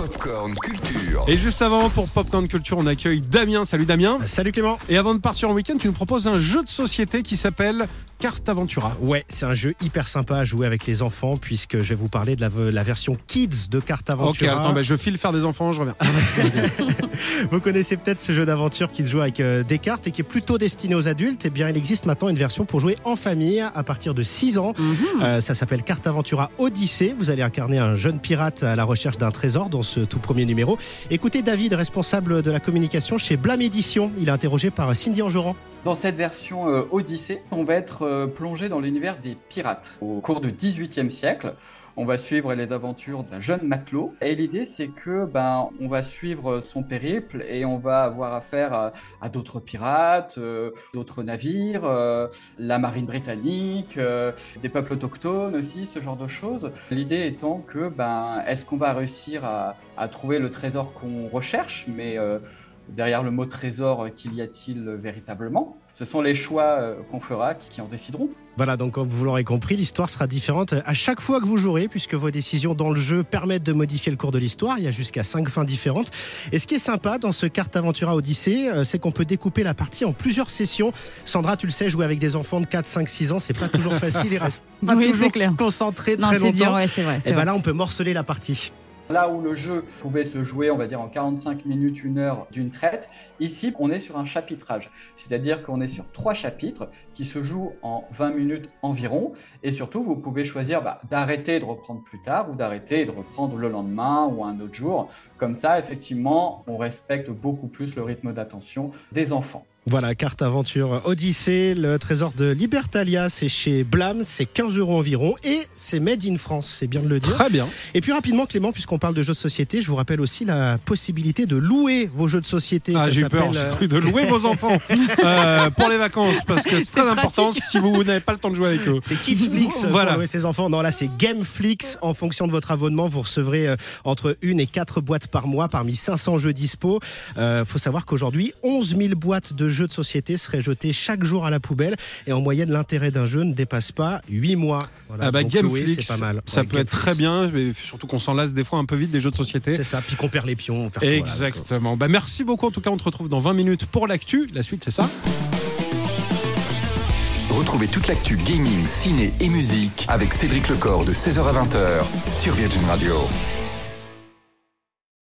Popcorn Culture. Et juste avant, pour Popcorn Culture, on accueille Damien. Salut Damien. Salut Clément. Et avant de partir en week-end, tu nous proposes un jeu de société qui s'appelle Carte Aventura. Ouais, c'est un jeu hyper sympa à jouer avec les enfants puisque je vais vous parler de la, la version Kids de Carte Ok, Aventura. attends, bah, je file faire des enfants, je reviens. Vous connaissez peut-être ce jeu d'aventure qui se joue avec euh, des cartes et qui est plutôt destiné aux adultes. Eh bien, il existe maintenant une version pour jouer en famille à partir de 6 ans. Euh, ça s'appelle Carte Aventura Odyssée. Vous allez incarner un jeune pirate à la recherche d'un trésor dans ce tout premier numéro. Écoutez David, responsable de la communication chez Blâme Édition. Il est interrogé par Cindy Anjoran. Dans cette version euh, Odyssée, on va être euh, plongé dans l'univers des pirates. Au cours du XVIIIe siècle, on va suivre les aventures d'un jeune matelot. Et l'idée, c'est que ben, on va suivre son périple et on va avoir affaire à, d'autres pirates, euh, d'autres navires, euh, la marine britannique, des peuples autochtones aussi, ce genre de choses. L'idée étant que ben, est-ce qu'on va réussir à, à trouver le trésor qu'on recherche, mais derrière le mot trésor, qu'il y a-t-il véritablement Ce sont les choix euh, qu'on fera qui, en décideront. Voilà, donc comme vous l'aurez compris, l'histoire sera différente à chaque fois que vous jouerez, puisque vos décisions dans le jeu permettent de modifier le cours de l'histoire. Il y a jusqu'à 5 fins différentes. Et ce qui est sympa dans ce carte Aventura Odyssée, euh, c'est qu'on peut découper la partie en plusieurs sessions. Sandra, tu le sais, jouer avec des enfants de 4, 5, 6 ans, c'est pas toujours facile. Ils restent pas Oui, c'est toujours clair. concentrés Non, très dur, longtemps. ouais, vrai. Et ben vrai. là, on peut morceler la partie. Là où le jeu pouvait se jouer, on va dire, en 45 minutes, une heure d'une traite, ici, on est sur un chapitrage. C'est-à-dire qu'on est sur trois chapitres qui se jouent en 20 minutes environ. Et surtout, vous pouvez choisir bah, d'arrêter de reprendre plus tard ou d'arrêter de reprendre le lendemain ou un autre jour. Comme ça, effectivement, on respecte beaucoup plus le rythme d'attention des enfants. Voilà, carte aventure Odyssée, le trésor de Libertalia, c'est chez Blam, c'est 15 euros environ et c'est made in France, c'est bien de le dire. Très bien. Et puis rapidement, Clément, puisqu'on parle de jeux de société, je vous rappelle aussi la possibilité de louer vos jeux de société. Ah, j'ai eu peur, j'ai euh, cru de louer vos enfants euh, pour les vacances parce que c'est très important si vous n'avez pas le temps de jouer avec eux. C'est Kidsflix Voilà. voilà. louer ses enfants. Non, là, c'est Gameflix. En fonction de votre abonnement, vous recevrez euh, entre une et quatre boîtes par mois parmi 500 jeux dispo. Euh, faut savoir qu'aujourd'hui, 11 000 boîtes de jeux de société seraient jetées chaque jour à la poubelle. Et en moyenne, l'intérêt d'un jeu ne dépasse pas 8 mois. Voilà, Ah bah Gameflix, c'est pas mal. ça Ouais, peut être très bien, mais surtout qu'on s'en lasse des fois un peu vite des jeux de société. C'est ça, puis qu'on perd les pions. on perd tout, voilà, donc, Exactement. Bah, merci beaucoup. En tout cas, on te retrouve dans 20 minutes pour l'actu. La suite, c'est ça. Retrouvez toute l'actu gaming, ciné et musique avec Cédric Lecor de 16h à 20h sur Virgin Radio.